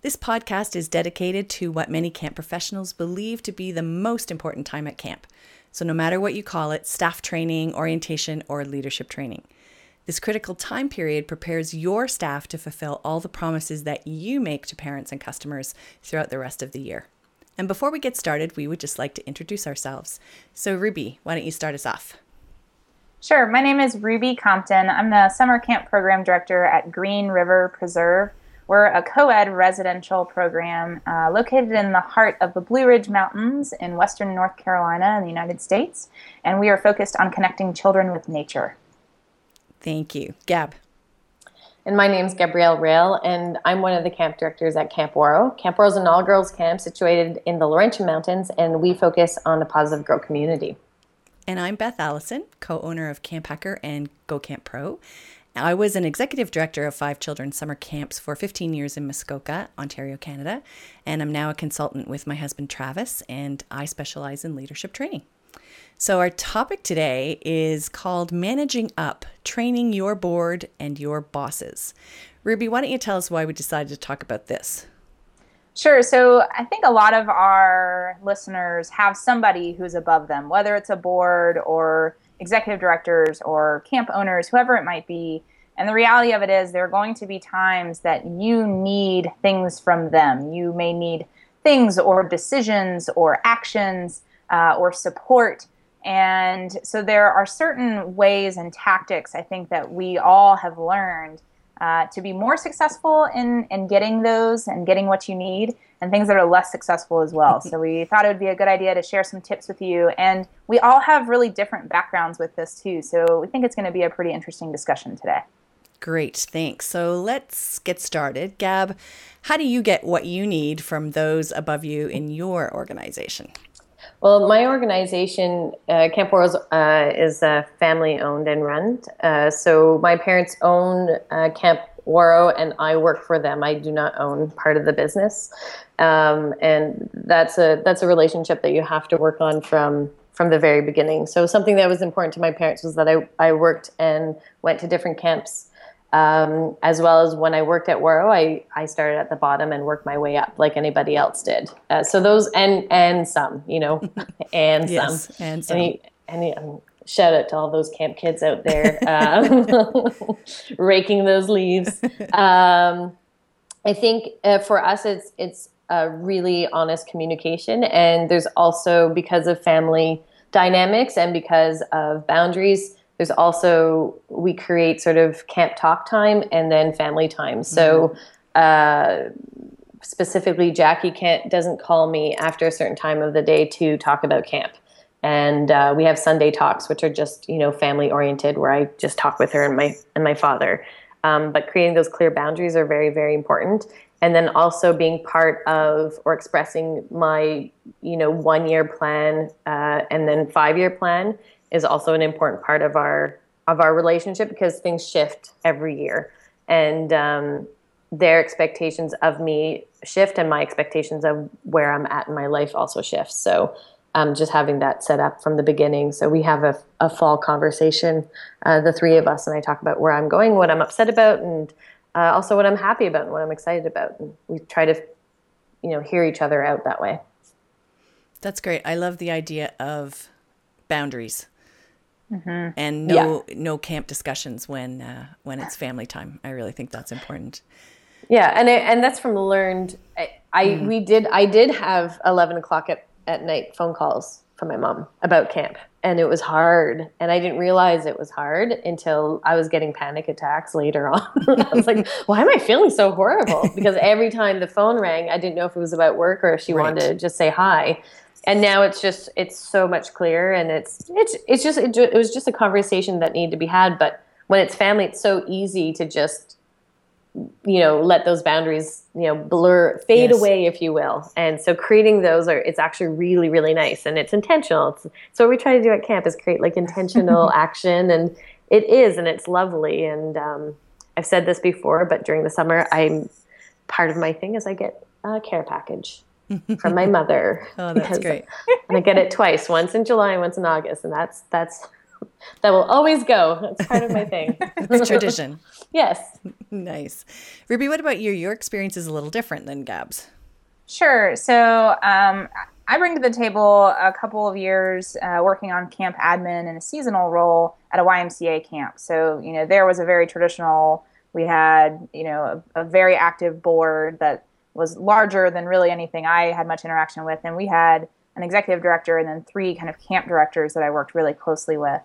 This podcast is dedicated to what many camp professionals believe to be the most important time at camp. So, no matter what you call it staff training, orientation, or leadership training. This critical time period prepares your staff to fulfill all the promises that you make to parents and customers throughout the rest of the year. And before we get started, we would just like to introduce ourselves. So, Ruby, why don't you start us off? Sure. My name is Ruby Compton. I'm the Summer Camp Program Director at Green River Preserve we're a co ed residential program uh, located in the heart of the Blue Ridge Mountains in western North Carolina in the United States, and we are focused on connecting children with nature. Thank you. Gab. And my name is Gabrielle Rail, and I'm one of the camp directors at Camp Ouareau. Camp Ouareau is an all girls camp situated in the Laurentian Mountains, and we focus on the positive girl community. And I'm Beth Allison, co owner of Camp Hacker and Go Camp Pro. I was an executive director of Five children's Summer Camps for 15 years in Muskoka, Ontario, Canada, and I'm now a consultant with my husband Travis, and I specialize in leadership training. So, our topic today is called Managing Up Training Your Board and Your Bosses. Ruby, why don't you tell us why we decided to talk about this? Sure. So I think a lot of our listeners have somebody who's above them, whether it's a board or executive directors or camp owners, whoever it might be. And the reality of it is, there are going to be times that you need things from them. You may need things or decisions or actions uh, or support. And so there are certain ways and tactics I think that we all have learned uh, to be more successful in, in getting those and getting what you need and things that are less successful as well. so we thought it would be a good idea to share some tips with you. And we all have really different backgrounds with this too. So we think it's going to be a pretty interesting discussion today. Great, thanks. So let's get started. Gab, how do you get what you need from those above you in your organization? Well, my organization, uh, Camp Ouareau, uh, is uh, family owned and run. Uh, so my parents own uh, Camp Ouareau, and I work for them. I do not own part of the business um, and that's a that's a relationship that you have to work on from from the very beginning. So something that was important to my parents was that I, I worked and went to different camps, um, as well as when I worked at Ouareau, I, I started at the bottom and worked my way up like anybody else did. Uh, so those and and some, you know, and yes, some, and some. Any, any, um, shout out to all those camp kids out there um, raking those leaves. Um, I think uh, for us, it's it's a really honest communication. And there's also, because of family dynamics and because of boundaries, there's also, we create sort of camp talk time and then family time. So, mm-hmm. uh, specifically, Jackie can't, doesn't call me after a certain time of the day to talk about camp. And uh, we have Sunday talks, which are just, you know, family oriented, where I just talk with her and my and my father. Um, but creating those clear boundaries are very, very important and then also being part of or expressing my you know one year plan uh, and then five year plan is also an important part of our of our relationship because things shift every year and um, their expectations of me shift and my expectations of where i'm at in my life also shifts so um, just having that set up from the beginning so we have a, a fall conversation uh, the three of us and i talk about where i'm going what i'm upset about and uh, also what I'm happy about and what I'm excited about. And we try to, you know, hear each other out that way. That's great. I love the idea of boundaries mm-hmm. and no yeah. no camp discussions when uh, when it's family time. I really think that's important. Yeah, and it, and that's from learned. I, I mm. we did I did have eleven o'clock at, at night phone calls from my mom about camp and it was hard and i didn't realize it was hard until i was getting panic attacks later on i was like why am i feeling so horrible because every time the phone rang i didn't know if it was about work or if she right. wanted to just say hi and now it's just it's so much clearer and it's it's it's just it, it was just a conversation that needed to be had but when it's family it's so easy to just you know let those boundaries you know blur fade yes. away if you will. And so creating those are it's actually really really nice and it's intentional. It's, so what we try to do at camp is create like intentional action and it is and it's lovely. And um, i've said this before but during the summer i'm part of my thing is i get a care package from my mother oh that's great and i get it twice once in july and once in august and that's that's that will always go that's part of my thing it's tradition Yes. nice. Ruby, what about you? Your experience is a little different than Gab's. Sure. So um, I bring to the table a couple of years uh, working on camp admin in a seasonal role at a YMCA camp. So, you know, there was a very traditional, we had, you know, a, a very active board that was larger than really anything I had much interaction with. And we had an executive director and then three kind of camp directors that I worked really closely with.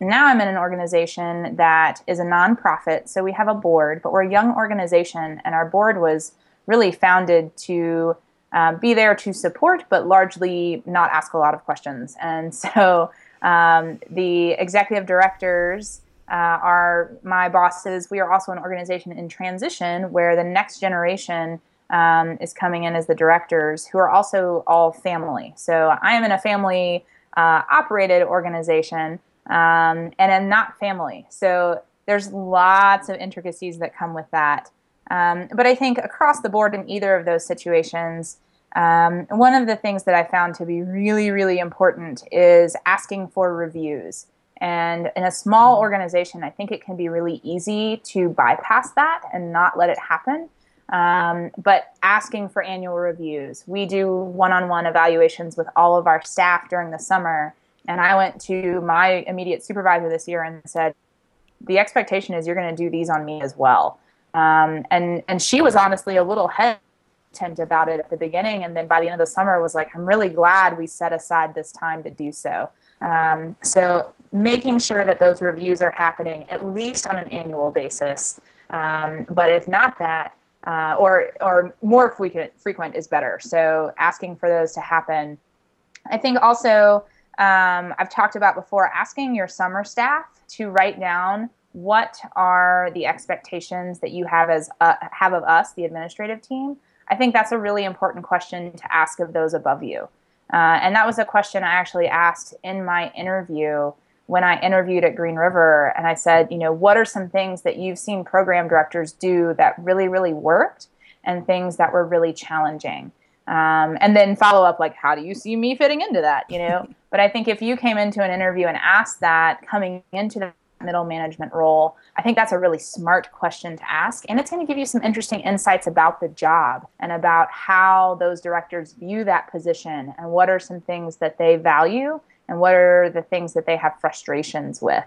Now I'm in an organization that is a nonprofit, so we have a board, but we're a young organization, and our board was really founded to uh, be there to support, but largely not ask a lot of questions. And so um, the executive directors uh, are my bosses. We are also an organization in transition where the next generation um, is coming in as the directors, who are also all family. So I am in a family uh, operated organization um, and I'm not family. So there's lots of intricacies that come with that. Um, but I think across the board in either of those situations, um, one of the things that I found to be really, really important is asking for reviews. And in a small mm-hmm. organization, I think it can be really easy to bypass that and not let it happen. Um, but asking for annual reviews. We do one on one evaluations with all of our staff during the summer. And I went to my immediate supervisor this year and said, the expectation is you're going to do these on me as well. Um, and and she was honestly a little hesitant about it at the beginning, and then by the end of the summer was like, I'm really glad we set aside this time to do so. Um, so making sure that those reviews are happening at least on an annual basis, um, but if not that, uh, or or more frequent frequent is better. So asking for those to happen. I think also um, I've talked about before asking your summer staff to write down what are the expectations that you have as uh, have of us, the administrative team. I think that's a really important question to ask of those above you. Uh, and that was a question I actually asked in my interview when I interviewed at Green River. And I said, you know, what are some things that you've seen program directors do that really, really worked and things that were really challenging? Um, and then follow up like how do you see me fitting into that you know but i think if you came into an interview and asked that coming into the middle management role i think that's a really smart question to ask and it's going to give you some interesting insights about the job and about how those directors view that position and what are some things that they value and what are the things that they have frustrations with?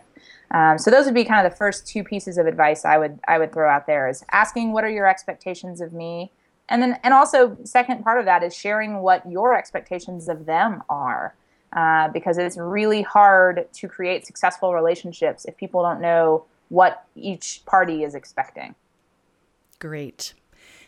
Um, so those would be kind of the first two pieces of advice i would i would throw out there is asking what are your expectations of me? And then and also second part of that is sharing what your expectations of them are. Uh, because it's really hard to create successful relationships if people don't know what each party is expecting. Great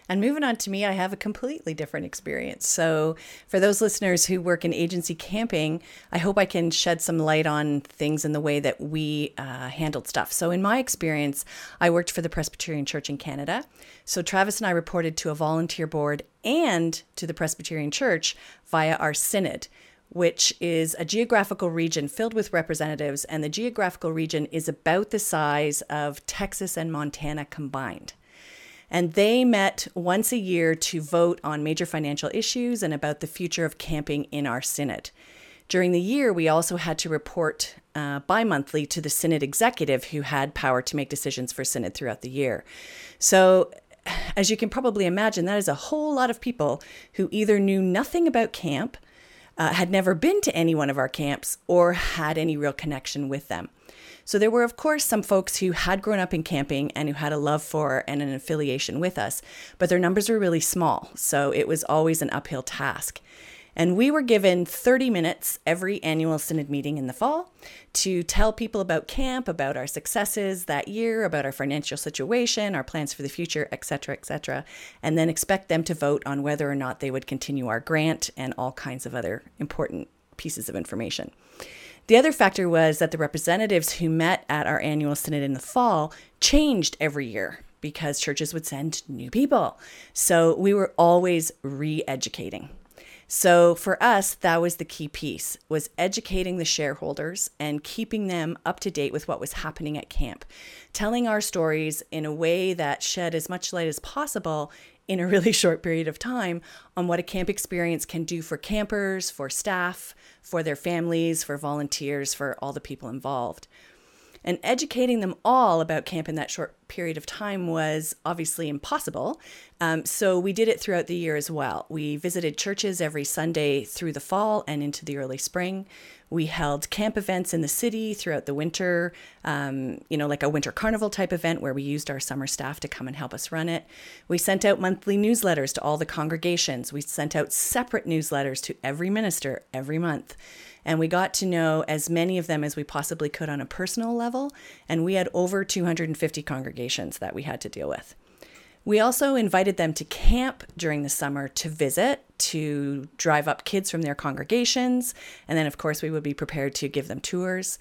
and moving on to me, I have a completely different experience. So, for those listeners who work in agency camping, I hope I can shed some light on things in the way that we uh, handled stuff. So, in my experience, I worked for the Presbyterian Church in Canada. So, Travis and I reported to a volunteer board and to the Presbyterian Church via our synod which is a geographical region filled with representatives, and the geographical region is about the size of Texas and Montana combined. And they met once a year to vote on major financial issues and about the future of camping in our synod. During the year, we also had to report uh, bi monthly to the synod executive who had power to make decisions for synod throughout the year. So, as you can probably imagine, that is a whole lot of people who either knew nothing about camp, uh, had never been to any one of our camps, or had any real connection with them. So there were, of course, some folks who had grown up in camping and who had a love for and an affiliation with us, but their numbers were really small. So it was always an uphill task. And we were given 30 minutes every annual synod meeting in the fall to tell people about camp, about our successes that year, about our financial situation, our plans for the future, etc., etc., and then expect them to vote on whether or not they would continue our grant and all kinds of other important pieces of information. The other factor was that the representatives who met at our annual synod in the fall changed every year because churches would send new people. So we were always re-educating. So for us, that was the key piece was educating the shareholders and keeping them up to date with what was happening at camp, telling our stories in a way that shed as much light as possible in a really short period of time on what a camp experience can do for campers, for staff, for their families, for volunteers, for all the people involved. And educating them all about camp in that short period of time was obviously impossible. Um, so we did it throughout the year as well. We visited churches every Sunday through the fall and into the early spring. We held camp events in the city throughout the winter, um, you know, like a winter carnival type event where we used our summer staff to come and help us run it. We sent out monthly newsletters to all the congregations. We sent out separate newsletters to every minister every month. And we got to know as many of them as we possibly could on a personal level. And we had over 250 congregations that we had to deal with. We also invited them to camp during the summer to visit, to drive up kids from their congregations. And then, of course, we would be prepared to give them tours.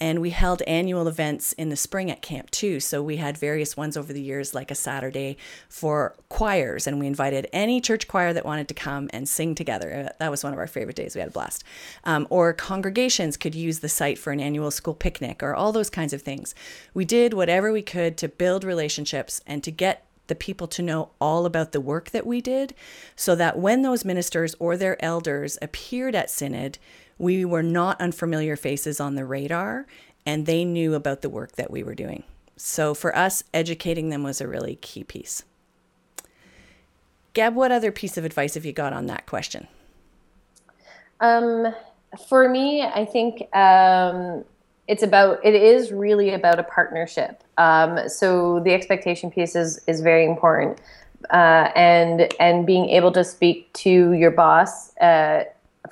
And we held annual events in the spring at camp too. So we had various ones over the years, like a Saturday for choirs. And we invited any church choir that wanted to come and sing together. Uh, that was one of our favorite days. We had a blast. Um, or congregations could use the site for an annual school picnic or all those kinds of things. We did whatever we could to build relationships and to get the people to know all about the work that we did so that when those ministers or their elders appeared at Synod, we were not unfamiliar faces on the radar and they knew about the work that we were doing. So for us, educating them was a really key piece. Gab, what other piece of advice have you got on that question? Um, for me, I think um, it's about it is really about a partnership. Um, so the expectation piece is is very important, uh, and and being able to speak to your boss, uh,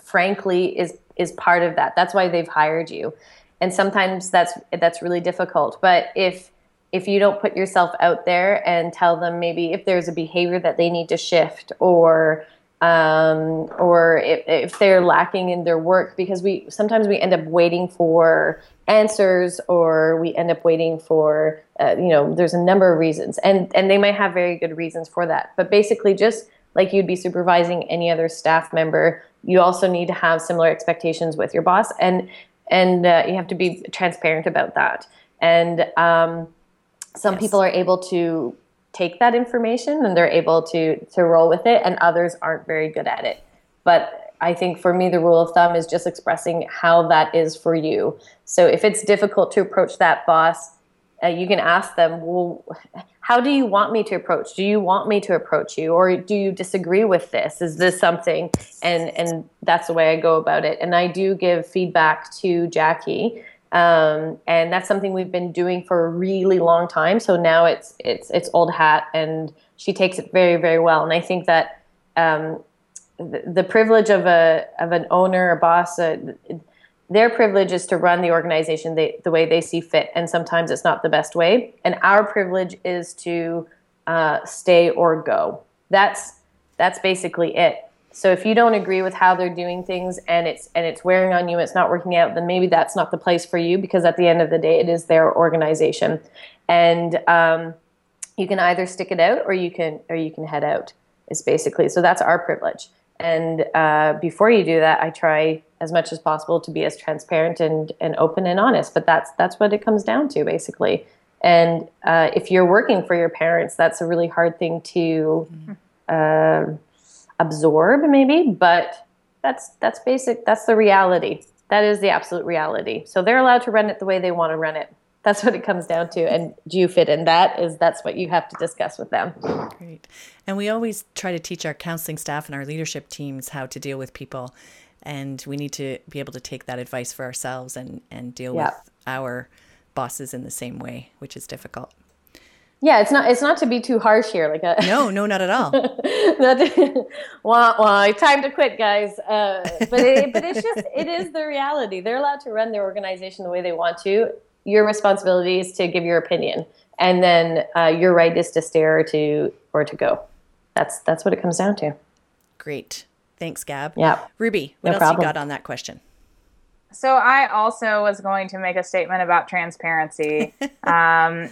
frankly, is is part of that. That's why they've hired you, and sometimes that's that's really difficult. But if if you don't put yourself out there and tell them maybe if there's a behavior that they need to shift or um, or if, if, they're lacking in their work because we sometimes we end up waiting for answers or we end up waiting for uh, you know there's a number of reasons. And and they might have very good reasons for that. But basically just like you'd be supervising any other staff member you also need to have similar expectations with your boss. And and uh, you have to be transparent about that. And um, some yes. people are able to take that information and they're able to to roll with it and others aren't very good at it. But i think for me the rule of thumb is just expressing how that is for you. So if it's difficult to approach that boss uh, you can ask them well how do you want me to approach? Do you want me to approach you or do you disagree with this? Is this something? And and that's the way i go about it. And i do give feedback to jackie um, and that's something we've been doing for a really long time. So now it's it's it's old hat, and she takes it very very well. And I think that um, the, the, privilege of a of an owner, a boss, uh, their privilege is to run the organization they, the way they see fit, and sometimes it's not the best way. And our privilege is to uh, stay or go. That's that's basically it. So if you don't agree with how they're doing things and it's and it's wearing on you, it's not working out, then maybe that's not the place for you because at the end of the day, it is their organization, and um, you can either stick it out or you can or you can head out. Is basically so that's our privilege. And uh, before you do that, I try as much as possible to be as transparent and and open and honest. But that's that's what it comes down to basically. And uh, if you're working for your parents, that's a really hard thing to. Uh, absorb maybe but that's that's basic that's the reality. That is the absolute reality. So they're allowed to run it the way they want to run it. That's what it comes down to and do you fit in? That is that's what you have to discuss with them. Great. And we always try to teach our counseling staff and our leadership teams how to deal with people and we need to be able to take that advice for ourselves and and deal with our bosses in the same way which is difficult yeah, it's not it's not to be too harsh here. Like a no, no, not at all. not wah, wah, time to quit, guys. Uh, but it, but it's just it is the reality. They're allowed to run their organization the way they want to. Your responsibility is to give your opinion, and then uh, your right is to stay or to or to go. That's that's what it comes down to. Great, thanks, Gab. Yeah, Ruby, what no else problem. you got on that question? So I also was going to make a statement about transparency. um,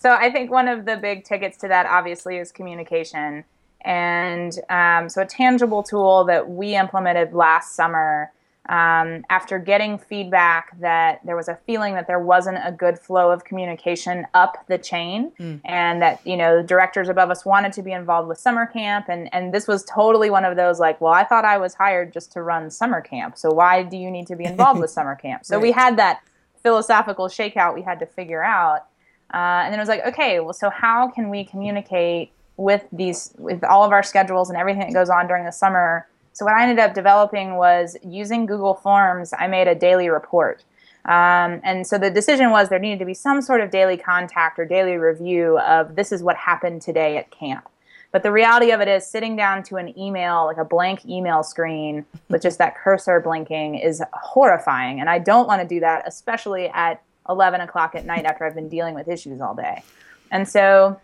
So I think one of the big tickets to that obviously is communication. And um, so a tangible tool that we implemented last summer um, after getting feedback that there was a feeling that there wasn't a good flow of communication up the chain mm. and that you know directors above us wanted to be involved with summer camp and and this was totally one of those like well i thought i was hired just to run summer camp so why do you need to be involved with summer camp so right. we had that philosophical shakeout we had to figure out uh, and then it was like okay well so how can we communicate with these with all of our schedules and everything that goes on during the summer so what I ended up developing was using Google Forms. I made a daily report. Um, and so the decision was there needed to be some sort of daily contact or daily review of this is what happened today at camp. But the reality of it is sitting down to an email, like a blank email screen with just that cursor blinking, is horrifying. And I don't want to do that, especially at 11 o'clock at night after I've been dealing with issues all day. And so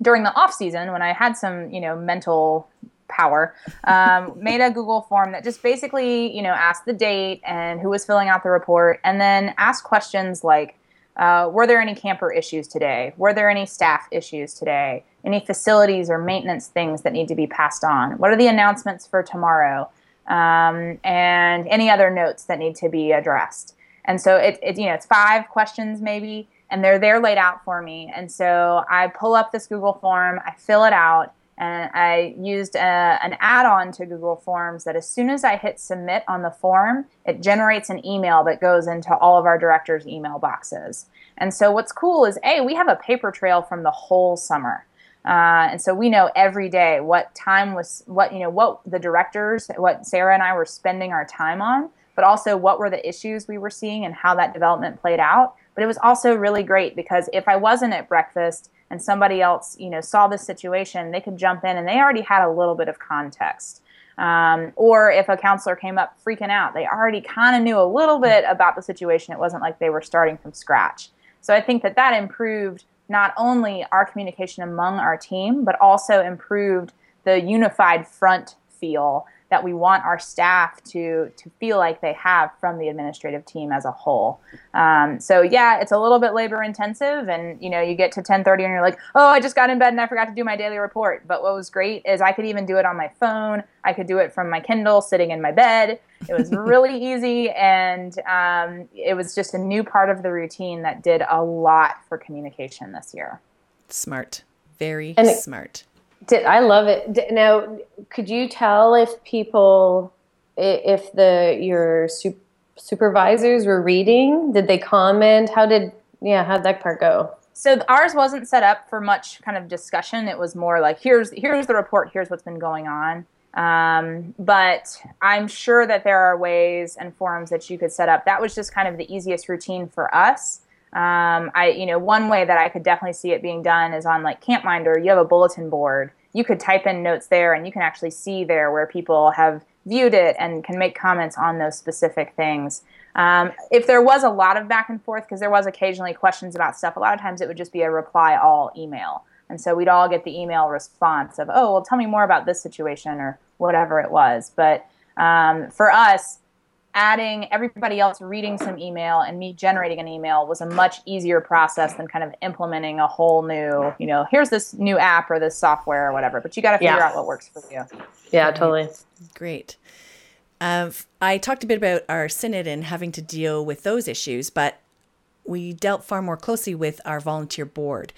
during the off season, when I had some, you know, mental power, um, made a Google form that just basically, you know, asked the date and who was filling out the report, and then asked questions like, uh, were there any camper issues today? Were there any staff issues today? Any facilities or maintenance things that need to be passed on? What are the announcements for tomorrow? Um, and any other notes that need to be addressed. And so it, it, you know, it's five questions maybe, and they're there laid out for me. And so I pull up this Google form, I fill it out, and I used a, an add on to Google Forms that as soon as I hit submit on the form, it generates an email that goes into all of our directors' email boxes. And so, what's cool is A, we have a paper trail from the whole summer. Uh, and so we know every day what time was what you know what the directors what sarah and i were spending our time on but also what were the issues we were seeing and how that development played out but it was also really great because if i wasn't at breakfast and somebody else, you know, saw the situation, they could jump in and they already had a little bit of context. Um, or if a counselor came up freaking out, they already kind of knew a little bit about the situation. It wasn't like they were starting from scratch. So I think that that improved not only our communication among our team, but also improved the unified front feel that we want our staff to to feel like they have from the administrative team as a whole. Um, so yeah, it's a little bit labor intensive, and you know you get to 10:30 and you're like, oh, I just got in bed and I forgot to do my daily report. But what was great is I could even do it on my phone. I could do it from my Kindle sitting in my bed. It was really easy, and um, it was just a new part of the routine that did a lot for communication this year. Smart, very and smart. Did I love it? Now, could you tell if people, if the your supervisors were reading? Did they comment? How did yeah? How'd that part go? So ours wasn't set up for much kind of discussion. It was more like here's here's the report. Here's what's been going on. Um, but I'm sure that there are ways and forums that you could set up. That was just kind of the easiest routine for us. Um, I, you know, one way that I could definitely see it being done is on like Campminder. You have a bulletin board. You could type in notes there, and you can actually see there where people have viewed it and can make comments on those specific things. Um, if there was a lot of back and forth, because there was occasionally questions about stuff, a lot of times it would just be a reply all email. And so we'd all get the email response of, oh, well, tell me more about this situation or whatever it was. But um, for us, adding everybody else reading some email and me generating an email was a much easier process than kind of implementing a whole new, you know, here's this new app or this software or whatever. But you got to figure yeah. out what works for you. Yeah, totally. Great. Uh, I talked a bit about our synod and having to deal with those issues, but we dealt far more closely with our volunteer board.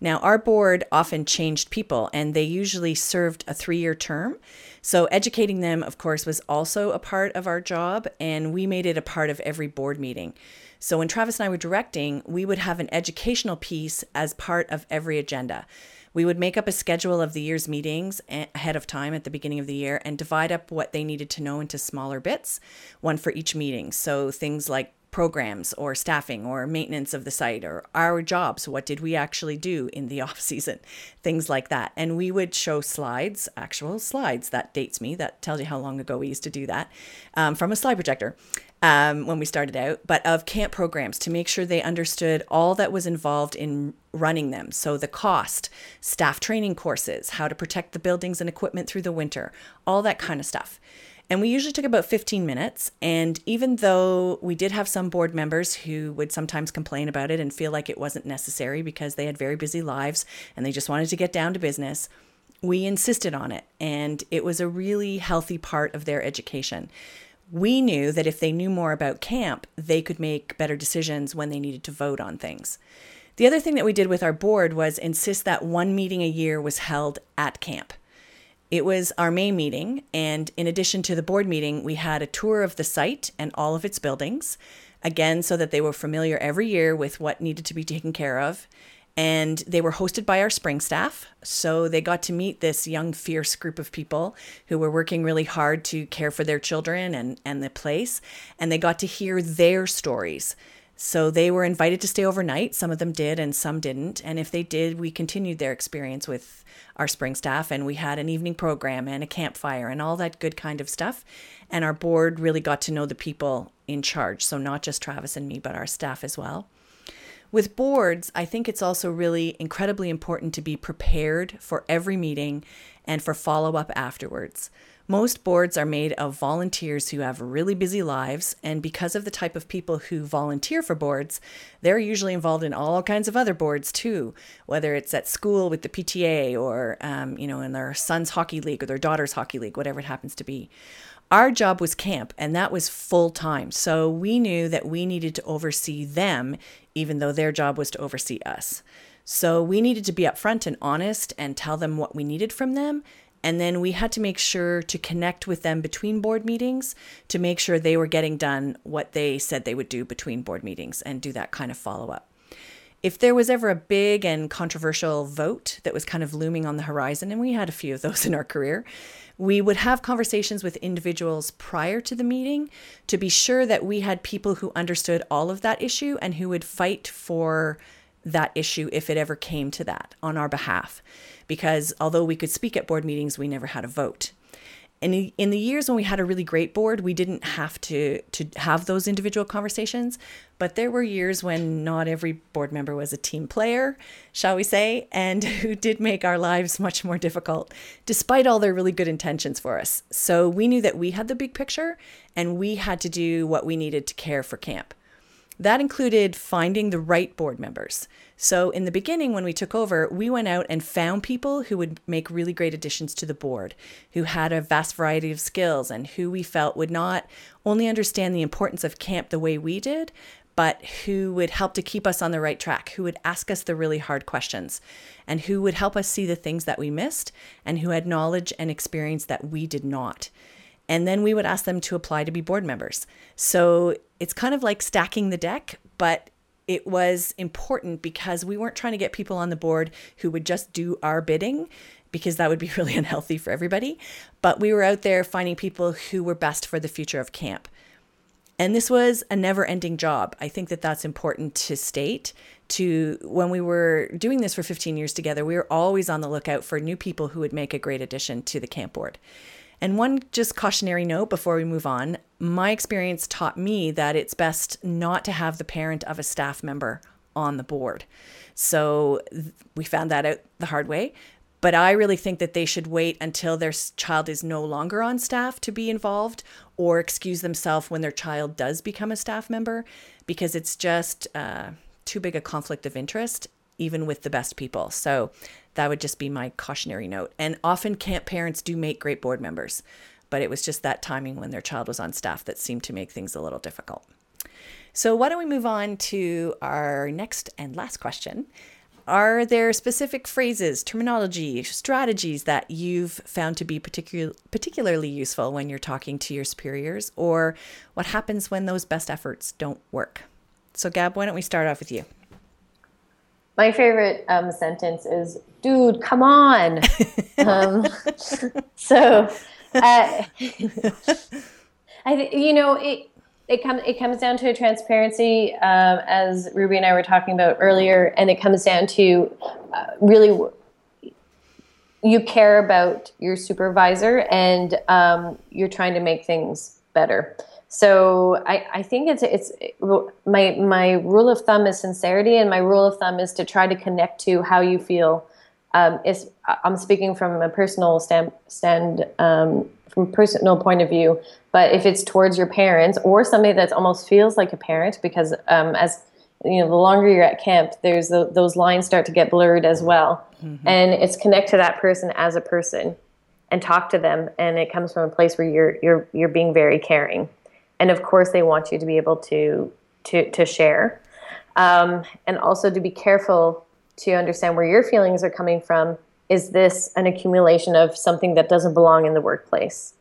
Now, our board often changed people, and they usually served a three year term. So, educating them, of course, was also a part of our job, and we made it a part of every board meeting. So, when Travis and I were directing, we would have an educational piece as part of every agenda. We would make up a schedule of the year's meetings ahead of time at the beginning of the year and divide up what they needed to know into smaller bits, one for each meeting. So, things like programs or staffing or maintenance of the site or our jobs. What did we actually do in the off season things like that. And we would show slides actual slides that dates me that tells you how long ago we used to do that um, from a slide projector um, when we started out but of camp programs to make sure they understood all that was involved in running them. So the cost staff training courses how to protect the buildings and equipment through the winter all that kind of stuff And we usually took about 15 minutes. And even though we did have some board members who would sometimes complain about it and feel like it wasn't necessary because they had very busy lives and they just wanted to get down to business, we insisted on it. And it was a really healthy part of their education. We knew that if they knew more about camp, they could make better decisions when they needed to vote on things. The other thing that we did with our board was insist that one meeting a year was held at camp. It was our May meeting, and in addition to the board meeting, we had a tour of the site and all of its buildings, again, so that they were familiar every year with what needed to be taken care of. And they were hosted by our spring staff. So they got to meet this young, fierce group of people who were working really hard to care for their children and, and the place. And they got to hear their stories so they were invited to stay overnight. Some of them did and some didn't. And if they did, we continued their experience with our spring staff and we had an evening program and a campfire and all that good kind of stuff. And our board really got to know the people in charge. So not just Travis and me, but our staff as well. With boards, I think it's also really incredibly important to be prepared for every meeting and for follow up afterwards. Most boards are made of volunteers who have really busy lives, and because of the type of people who volunteer for boards, they're usually involved in all kinds of other boards too, whether it's at school with the PTA or, um, you know, in their son's hockey league or their daughter's hockey league, whatever it happens to be. Our job was camp, and that was full time. So we knew that we needed to oversee them, even though their job was to oversee us. So we needed to be upfront and honest and tell them what we needed from them and then we had to make sure to connect with them between board meetings to make sure they were getting done what they said they would do between board meetings and do that kind of follow up. If there was ever a big and controversial vote that was kind of looming on the horizon, and we had a few of those in our career, we would have conversations with individuals prior to the meeting to be sure that we had people who understood all of that issue and who would fight for that issue if it ever came to that on our behalf because although we could speak at board meetings, we never had a vote. And in the years when we had a really great board, we didn't have to to have those individual conversations. But there were years when not every board member was a team player, shall we say, and who did make our lives much more difficult, despite all their really good intentions for us. So we knew that we had the big picture, and we had to do what we needed to care for camp. That included finding the right board members. So, in the beginning, when we took over, we went out and found people who would make really great additions to the board, who had a vast variety of skills, and who we felt would not only understand the importance of camp the way we did, but who would help to keep us on the right track, who would ask us the really hard questions, and who would help us see the things that we missed, and who had knowledge and experience that we did not. And then we would ask them to apply to be board members. So it's kind of like stacking the deck, but it was important because we weren't trying to get people on the board who would just do our bidding because that would be really unhealthy for everybody. But we were out there finding people who were best for the future of camp. And this was a never ending job. I think that that's important to state. To when we were doing this for 15 years together, we were always on the lookout for new people who would make a great addition to the camp board. And one just cautionary note before we move on my experience taught me that it's best not to have the parent of a staff member on the board. So we found that out the hard way. But I really think that they should wait until their child is no longer on staff to be involved or excuse themselves when their child does become a staff member because it's just uh, too big a conflict of interest, even with the best people. So that would just be my cautionary note. And often camp parents do make great board members, but it was just that timing when their child was on staff that seemed to make things a little difficult. So, why don't we move on to our next and last question? Are there specific phrases, terminology, strategies that you've found to be particular, particularly useful when you're talking to your superiors? Or what happens when those best efforts don't work? So, Gab, why don't we start off with you? My favorite um, sentence is, dude, come on. um, so, uh, I you know, it, it comes it comes down to transparency, um, as Ruby and I were talking about earlier, and it comes down to uh, really you care about your supervisor and um, you're trying to make things better. So I, I think it's it's my my rule of thumb is sincerity, and my rule of thumb is to try to connect to how you feel. Um, is I'm speaking from a personal stand, stand um, from a personal point of view, but if it's towards your parents or somebody that almost feels like a parent, because um, as you know, the longer you're at camp, there's the, those lines start to get blurred as well, mm-hmm. and it's connect to that person as a person and talk to them, and it comes from a place where you're you're you're being very caring, and of course they want you to be able to to to share, um, and also to be careful to understand where your feelings are coming from is this an accumulation of something that doesn't belong in the workplace?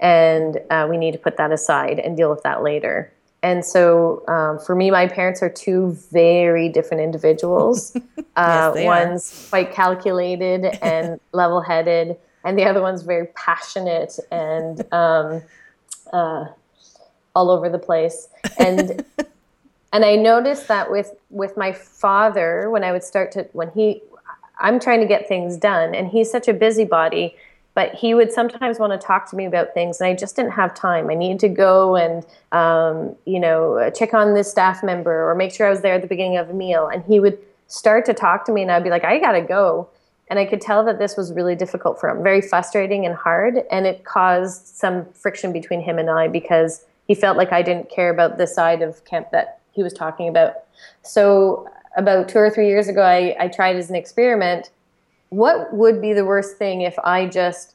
And uh, we need to put that aside and deal with that later. And so um, for me, my parents are two very different individuals. Uh, yes, one's are. quite calculated and level headed, and the other one's very passionate and um, uh, all over the place. And and I noticed that with with my father when I would start to when he I'm trying to get things done and he's such a busybody but he would sometimes want to talk to me about things and i just didn't have time. I needed to go and um, you know check on this staff member or make sure i was there at the beginning of a meal. And he would start to talk to me and i'd be like i gotta go. And i could tell that this was really difficult for him very frustrating and hard. And it caused some friction between him and i because he felt like i didn't care about the side of camp that he was talking about. So about two or three years ago, I, I tried as an experiment. What would be the worst thing if I just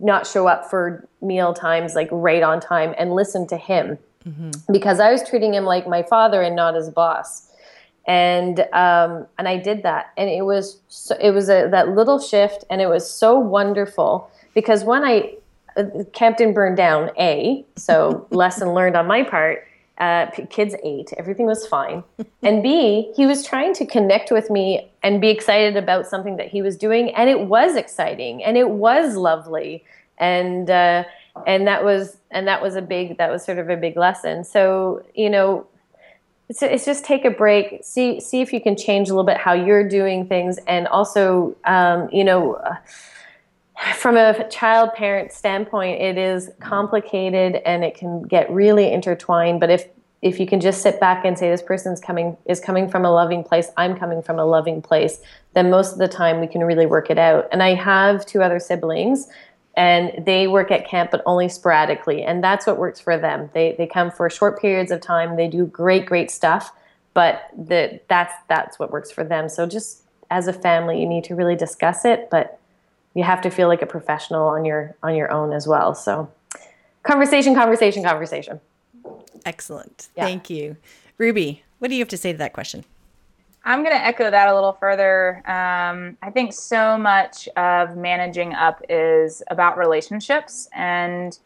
not show up for meal times like right on time and listen to him? Mm-hmm. Because I was treating him like my father and not as boss. And um, and I did that, and it was so, it was a, that little shift, and it was so wonderful because when I Campton burned down, a so lesson learned on my part uh, kids ate, everything was fine. and B, he was trying to connect with me and be excited about something that he was doing, and it was exciting and it was lovely, and uh, and that was and that was a big that was sort of a big lesson. So you know, it's, it's just take a break, see see if you can change a little bit how you're doing things, and also um, you know. Uh, from a child parent standpoint, it is complicated and it can get really intertwined. But if if you can just sit back and say this person's coming is coming from a loving place, I'm coming from a loving place, then most of the time we can really work it out. And I have two other siblings and they work at camp but only sporadically and that's what works for them. They they come for short periods of time, they do great great stuff, but the, that's that's what works for them. So just as a family you need to really discuss it, but you have to feel like a professional on your on your own as well. So conversation, conversation, conversation. Excellent. Yeah. Thank you. Ruby, what do you have to say to that question? I'm going to echo that a little further. Um, I think so much of managing up is about relationships. And,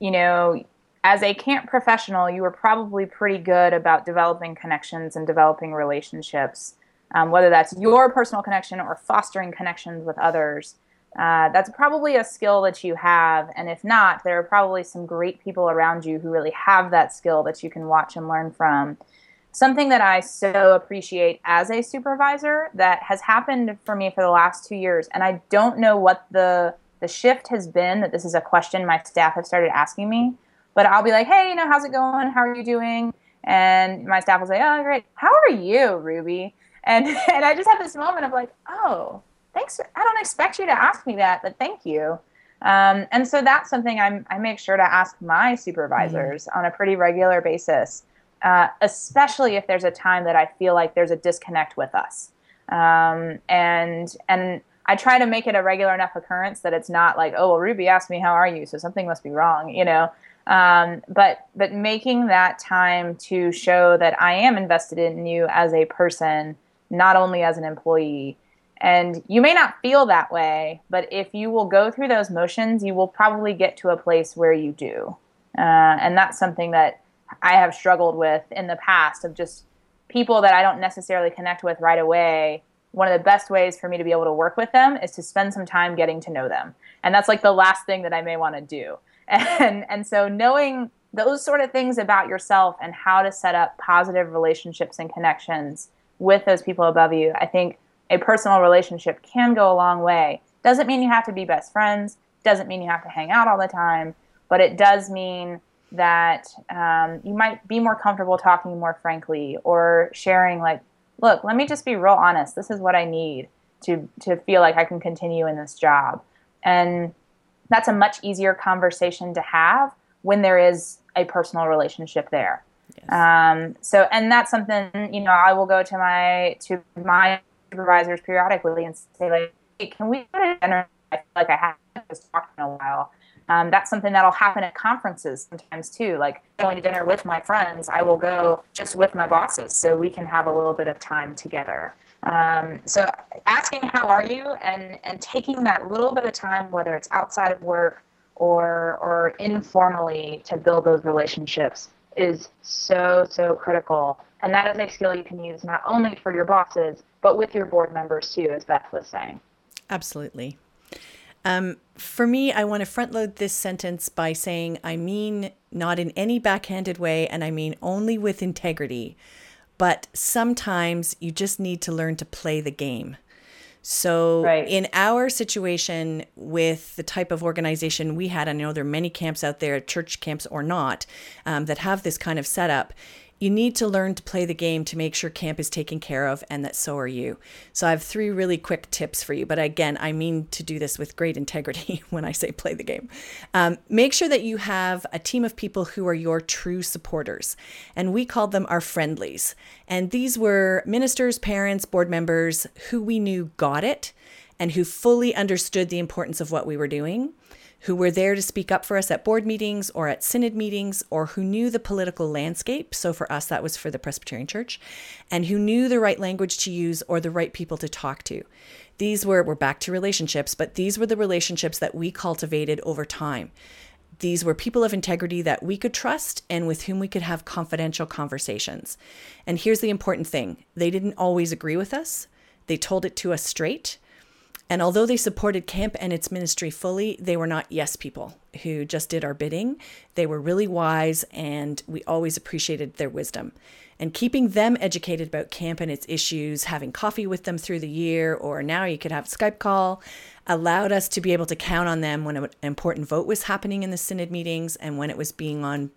you know, as a camp professional, you were probably pretty good about developing connections and developing relationships, um, whether that's your personal connection or fostering connections with others. Uh, that's probably a skill that you have. And if not, there are probably some great people around you who really have that skill that you can watch and learn from. Something that I so appreciate as a supervisor that has happened for me for the last two years, and I don't know what the the shift has been that this is a question my staff have started asking me, but I'll be like, hey, you know, how's it going? How are you doing? And my staff will say, oh, great. How are you, Ruby? And and I just have this moment of like, oh, thanks. I don't expect you to ask me that, but thank you. Um, and so that's something I'm, I make sure to ask my supervisors mm-hmm. on a pretty regular basis, uh, especially if there's a time that I feel like there's a disconnect with us. Um, and and I try to make it a regular enough occurrence that it's not like, oh, well, Ruby asked me how are you, so something must be wrong, you know. Um, but but making that time to show that I am invested in you as a person, not only as an employee. And you may not feel that way, but if you will go through those motions, you will probably get to a place where you do. Uh, and that's something that I have struggled with in the past of just people that I don't necessarily connect with right away. One of the best ways for me to be able to work with them is to spend some time getting to know them. And that's like the last thing that I may want to do. And, and so knowing those sort of things about yourself and how to set up positive relationships and connections with those people above you, I think a personal relationship can go a long way. Doesn't mean you have to be best friends, doesn't mean you have to hang out all the time, but it does mean that um, you might be more comfortable talking more frankly or sharing, like, look, let me just be real honest. This is what I need to to feel like I can continue in this job. And that's a much easier conversation to have when there is a personal relationship there. Yes. Um, so, and that's something you know I will go to my to my supervisors periodically and say like, hey, "Can we go to dinner?" I feel like I haven't just talked in a while. Um, that's something that'll happen at conferences sometimes too. Like going to dinner with my friends, I will go just with my bosses so we can have a little bit of time together. Um, so asking how are you and and taking that little bit of time, whether it's outside of work or or informally, to build those relationships is so so critical. And that is a skill you can use not only for your bosses but with your board members too, as Beth was saying. Absolutely. Um, for me, I want to front load this sentence by saying I mean not in any backhanded way, and I mean only with integrity. But sometimes you just need to learn to play the game. So, right. in our situation with the type of organization we had, I know there are many camps out there, church camps or not, um, that have this kind of setup you need to learn to play the game to make sure camp is taken care of and that so are you. So I have three really quick tips for you. But again, I mean to do this with great integrity when I say play the game. Um, make sure that you have a team of people who are your true supporters. And we called them our friendlies. And these were ministers, parents, board members who we knew got it and who fully understood the importance of what we were doing who were there to speak up for us at board meetings or at synod meetings, or who knew the political landscape. So for us, that was for the Presbyterian Church, and who knew the right language to use or the right people to talk to. These were, we're back to relationships, but these were the relationships that we cultivated over time. These were people of integrity that we could trust and with whom we could have confidential conversations. And here's the important thing they didn't always agree with us, they told it to us straight and although they supported camp and its ministry fully, they were not yes people who just did our bidding. They were really wise, and we always appreciated their wisdom. And keeping them educated about camp and its issues, having coffee with them through the year, or now you could have Skype call, allowed us to be able to count on them when an important vote was happening in the synod meetings and when it was being on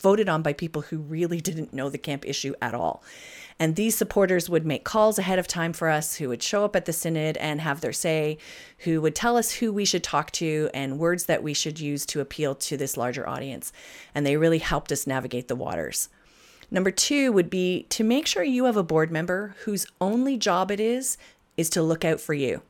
voted on by people who really didn't know the camp issue at all. And these supporters would make calls ahead of time for us, who would show up at the synod and have their say, who would tell us who we should talk to and words that we should use to appeal to this larger audience. And they really helped us navigate the waters. Number two would be to make sure you have a board member whose only job it is is to look out for you.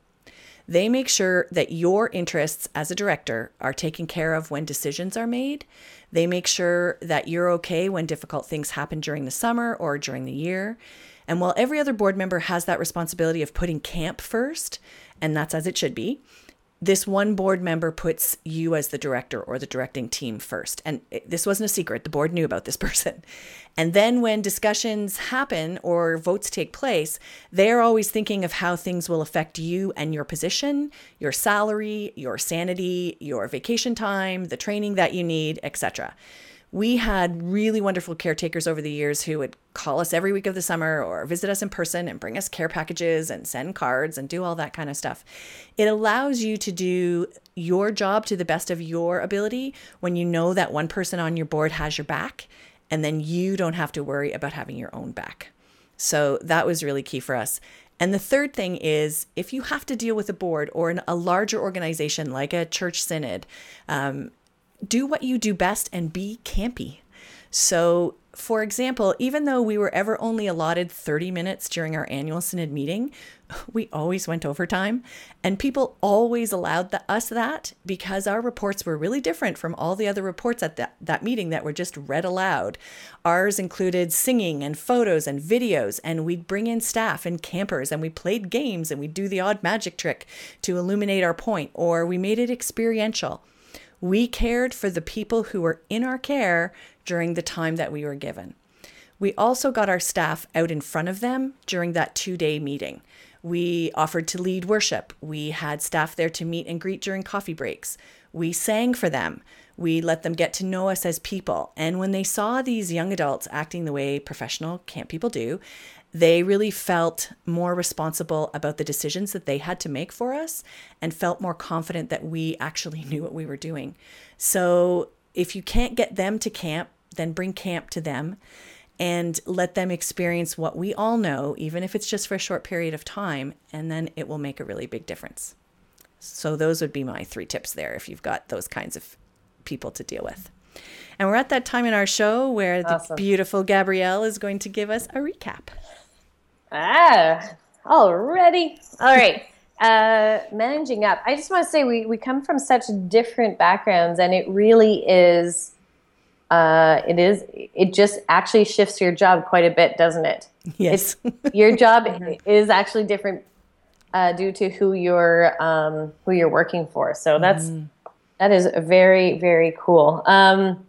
They make sure that your interests as a director are taken care of when decisions are made. They make sure that you're okay when difficult things happen during the summer or during the year. And while every other board member has that responsibility of putting camp first, and that's as it should be, this one board member puts you as the director or the directing team first. And this wasn't a secret. The board knew about this person. And then when discussions happen or votes take place, they're always thinking of how things will affect you and your position, your salary, your sanity, your vacation time, the training that you need, etc we had really wonderful caretakers over the years who would call us every week of the summer or visit us in person and bring us care packages and send cards and do all that kind of stuff. It allows you to do your job to the best of your ability when you know that one person on your board has your back and then you don't have to worry about having your own back. So that was really key for us. And the third thing is if you have to deal with a board or an, a larger organization like a church synod, um, do what you do best and be campy. So, for example, even though we were ever only allotted 30 minutes during our annual synod meeting, we always went overtime. And people always allowed the, us that because our reports were really different from all the other reports at that, that meeting that were just read aloud. Ours included singing and photos and videos, and we'd bring in staff and campers, and we played games and we'd do the odd magic trick to illuminate our point, or we made it experiential. We cared for the people who were in our care during the time that we were given. We also got our staff out in front of them during that two day meeting. We offered to lead worship. We had staff there to meet and greet during coffee breaks. We sang for them. We let them get to know us as people. And when they saw these young adults acting the way professional camp people do, they really felt more responsible about the decisions that they had to make for us and felt more confident that we actually knew what we were doing. So if you can't get them to camp, then bring camp to them. and let them experience what we all know, even if it's just for a short period of time, and then it will make a really big difference. So, those would be my three tips there if you've got those kinds of people to deal with. And we're at that time in our show where Awesome. the beautiful Gabrielle is going to give us a recap. Ah, already. All right. Uh, managing up. I just want to say we, we come from such different backgrounds, and it really is. Uh, it is. It just actually shifts your job quite a bit, doesn't it? Yes. Your job is actually different uh, due to who you're um, who you're working for. So that's that is very very cool. Um,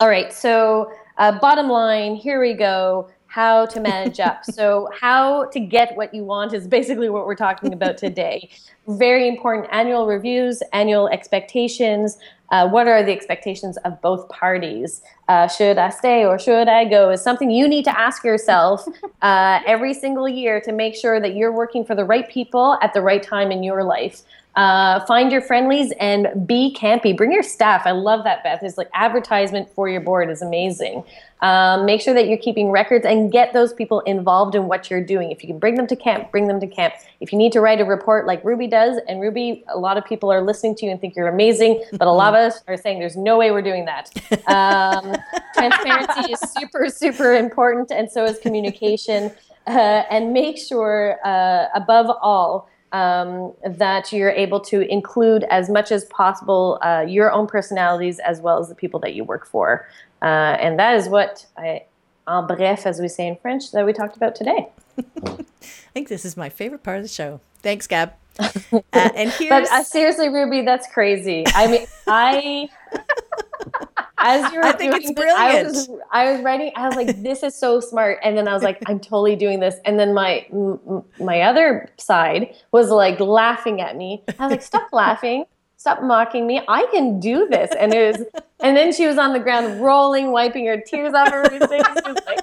all right, so uh, bottom line, here we go. How to manage up. so, how to get what you want is basically what we're talking about today. Very important annual reviews, annual expectations. Uh, what are the expectations of both parties? Uh, should I stay or should I go? Is something you need to ask yourself uh, every single year to make sure that you're working for the right people at the right time in your life. Uh, find your friendlies and be campy. Bring your staff. I love that, Beth. It's like advertisement for your board is amazing. Um, make sure that you're keeping records and get those people involved in what you're doing. If you can bring them to camp, bring them to camp. If you need to write a report like Ruby does, and Ruby, a lot of people are listening to you and think you're amazing, but a lot of us are saying there's no way we're doing that. Um, transparency is super, super important, and so is communication. Uh, and make sure, uh, above all, um, that you're able to include as much as possible uh, your own personalities as well as the people that you work for. Uh, and that is what I, en bref, as we say in French, that we talked about today. I think this is my favorite part of the show. Thanks, Gab. Uh, and here's But uh, seriously, Ruby, that's crazy. I mean, I. As you were I think doing it's this, I brilliant. was, I was writing. I was like, "This is so smart," and then I was like, "I'm totally doing this." And then my m- m- my other side was like laughing at me. I was like, "Stop laughing! Stop mocking me! I can do this!" And it was, and then she was on the ground rolling, wiping her tears off her face. She was like,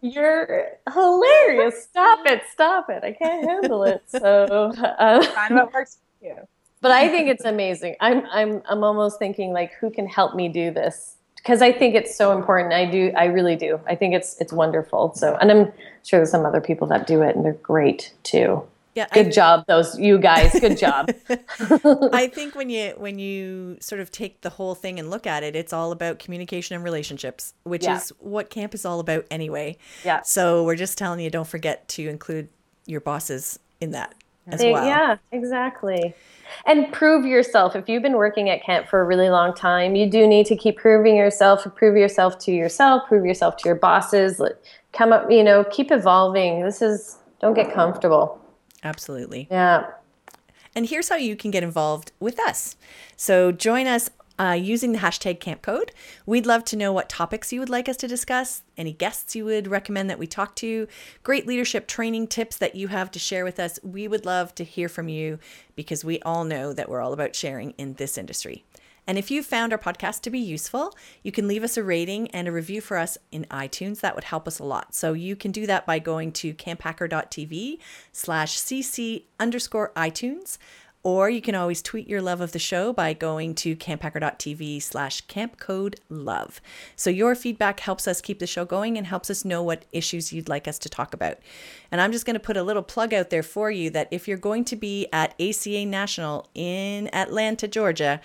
"You're hilarious! Stop it! Stop it! I can't handle it." So. Uh, Find what works for you. But I think it's amazing. I'm I'm I'm almost thinking like who can help me do this because I think it's so important. I do I really do. I think it's it's wonderful. So and I'm sure there's some other people that do it and they're great too. yeah, Good I, job those you guys. Good job. I think when you when you sort of take the whole thing and look at it, it's all about communication and relationships, which Yeah. is what camp is all about anyway. Yeah. So we're just telling you, don't forget to include your bosses in that as well. Yeah, exactly. And prove yourself. If you've been working at Kent for a really long time, you do need to keep proving yourself. Prove yourself to yourself. Prove yourself to your bosses. Come up, you know, keep evolving. This is don't get comfortable. Absolutely. Yeah. And here's how you can get involved with us. So join us uh, using the hashtag camp code. We'd love to know what topics you would like us to discuss, any guests you would recommend that we talk to, great leadership training tips that you have to share with us. We would love to hear from you because we all know that we're all about sharing in this industry. And if you found our podcast to be useful, you can leave us a rating and a review for us in iTunes. That would help us a lot. So you can do that by going to camphacker.tv slash cc underscore iTunes. Or you can always tweet your love of the show by going to camphacker.tv slash campcodelove. So your feedback helps us keep the show going and helps us know what issues you'd like us to talk about. And I'm just going to put a little plug out there for you that if you're going to be at ACA National in Atlanta, Georgia,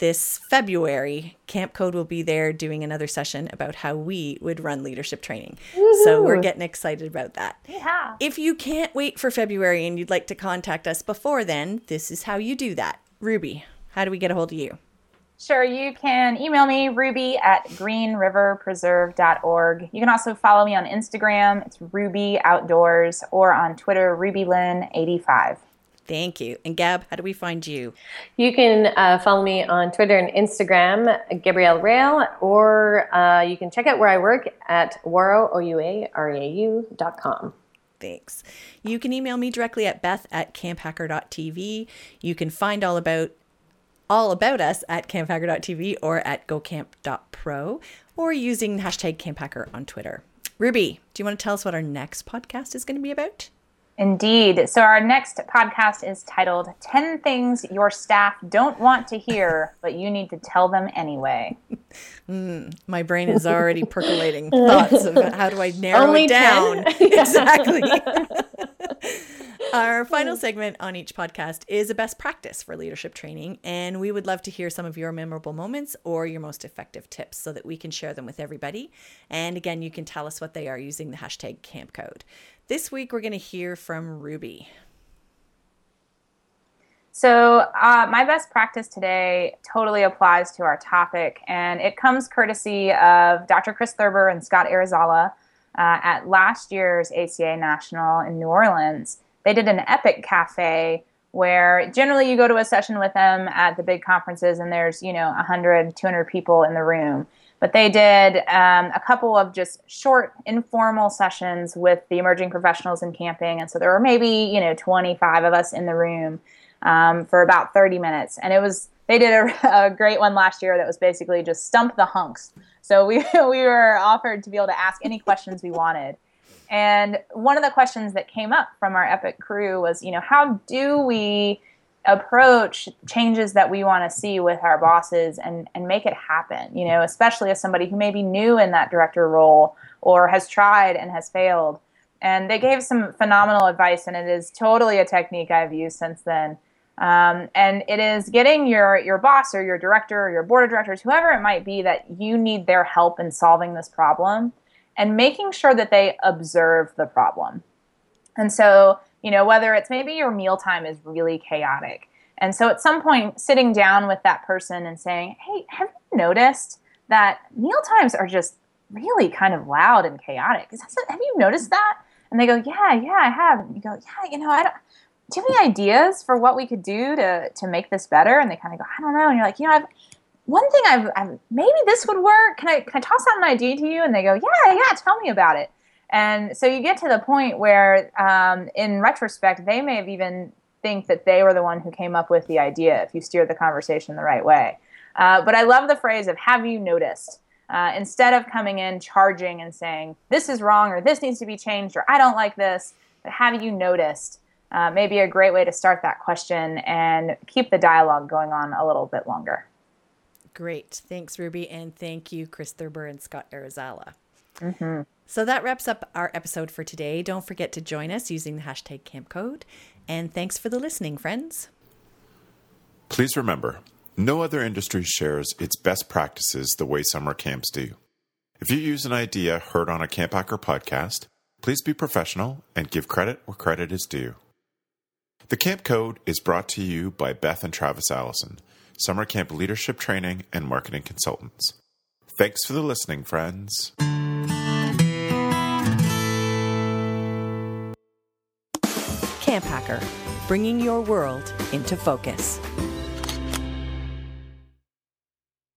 this February, Camp Code will be there doing another session about how we would run leadership training. So we're getting excited about that. Yeah. If you can't wait for February and you'd like to contact us before then, this is how you do that. Ruby, how do we get a hold of you? Sure, you can email me, ruby at greenriverpreserve.org. You can also follow me on Instagram. It's Ruby Outdoors or on Twitter, RubyLyn85. Thank you. And Gab, how do we find you? You can uh, follow me on Twitter and Instagram, Gabrielle Rail, or uh, you can check out where I work at Ouareau, O-U-A-R-E-A-U dot com. Thanks. You can email me directly at beth at camphacker.tv. You can find all about all about us at camphacker.tv or at gocamp.pro or using hashtag camphacker on Twitter. Ruby, do you want to tell us what our next podcast is going to be about? Indeed. So, our next podcast is titled 10 Things Your Staff Don't Want to Hear, but You Need to Tell Them Anyway. Mm, my brain is already percolating thoughts of how do I narrow Only it down. exactly. Our final segment on each podcast is a best practice for leadership training, and we would love to hear some of your memorable moments or your most effective tips so that we can share them with everybody. And again, you can tell us what they are using the hashtag camp code. This week, we're going to hear from Ruby. So, uh, my best practice today totally applies to our topic, and it comes courtesy of Dr. Chris Thurber and Scott Arizala uh, at last year's ACA National in New Orleans. They did an epic cafe where generally you go to a session with them at the big conferences and there's, you know, 100, 200 people in the room. But they did um, a couple of just short, informal sessions with the emerging professionals in camping. And so there were maybe, you know, 25 of us in the room um, for about 30 minutes. And it was, they did a, a, great one last year that was basically just stump the hunks. So we, we were offered to be able to ask any questions we wanted. And one of the questions that came up from our Epic crew was, you know, how do we approach changes that we want to see with our bosses and, and make it happen, you know, especially as somebody who may be new in that director role or has tried and has failed. And they gave some phenomenal advice, and it is totally a technique I've used since then. Um, and it is getting your your boss or your director or your board of directors, whoever it might be, that you need their help in solving this problem, and making sure that they observe the problem. And so, you know, whether it's maybe your mealtime is really chaotic, and so at some point, sitting down with that person and saying, "Hey, have you noticed that meal times are just really kind of loud and chaotic? Have you noticed that?" And they go, "Yeah, yeah, I have." And you go, "Yeah, you know, I don't." do you have any ideas for what we could do to to make this better? And they kind of go, I don't know. And you're like, you know, I've one thing I've, I've maybe this would work. Can I can I toss out an idea to you? And they go, yeah, yeah, tell me about it. And so you get to the point where, um, in retrospect, they may have even think that they were the one who came up with the idea if you steer the conversation the right way. Uh, but I love the phrase of "Have you noticed?" Uh, instead of coming in charging and saying this is wrong or this needs to be changed or I don't like this. But have you noticed? uh, may be a great way to start that question and keep the dialogue going on a little bit longer. Great. Thanks, Ruby. And thank you, Chris Thurber and Scott Arizala. Mm-hmm. So that wraps up our episode for today. Don't forget to join us using the hashtag campcode. And thanks for the listening, friends. Please remember no other industry shares its best practices the way summer camps do. If you use an idea heard on a Camp Hacker podcast, please be professional and give credit where credit is due. The Camp Code is brought to you by Beth and Travis Allison, summer camp leadership training and marketing consultants. Thanks for the listening, friends. Camp Hacker, bringing your world into focus.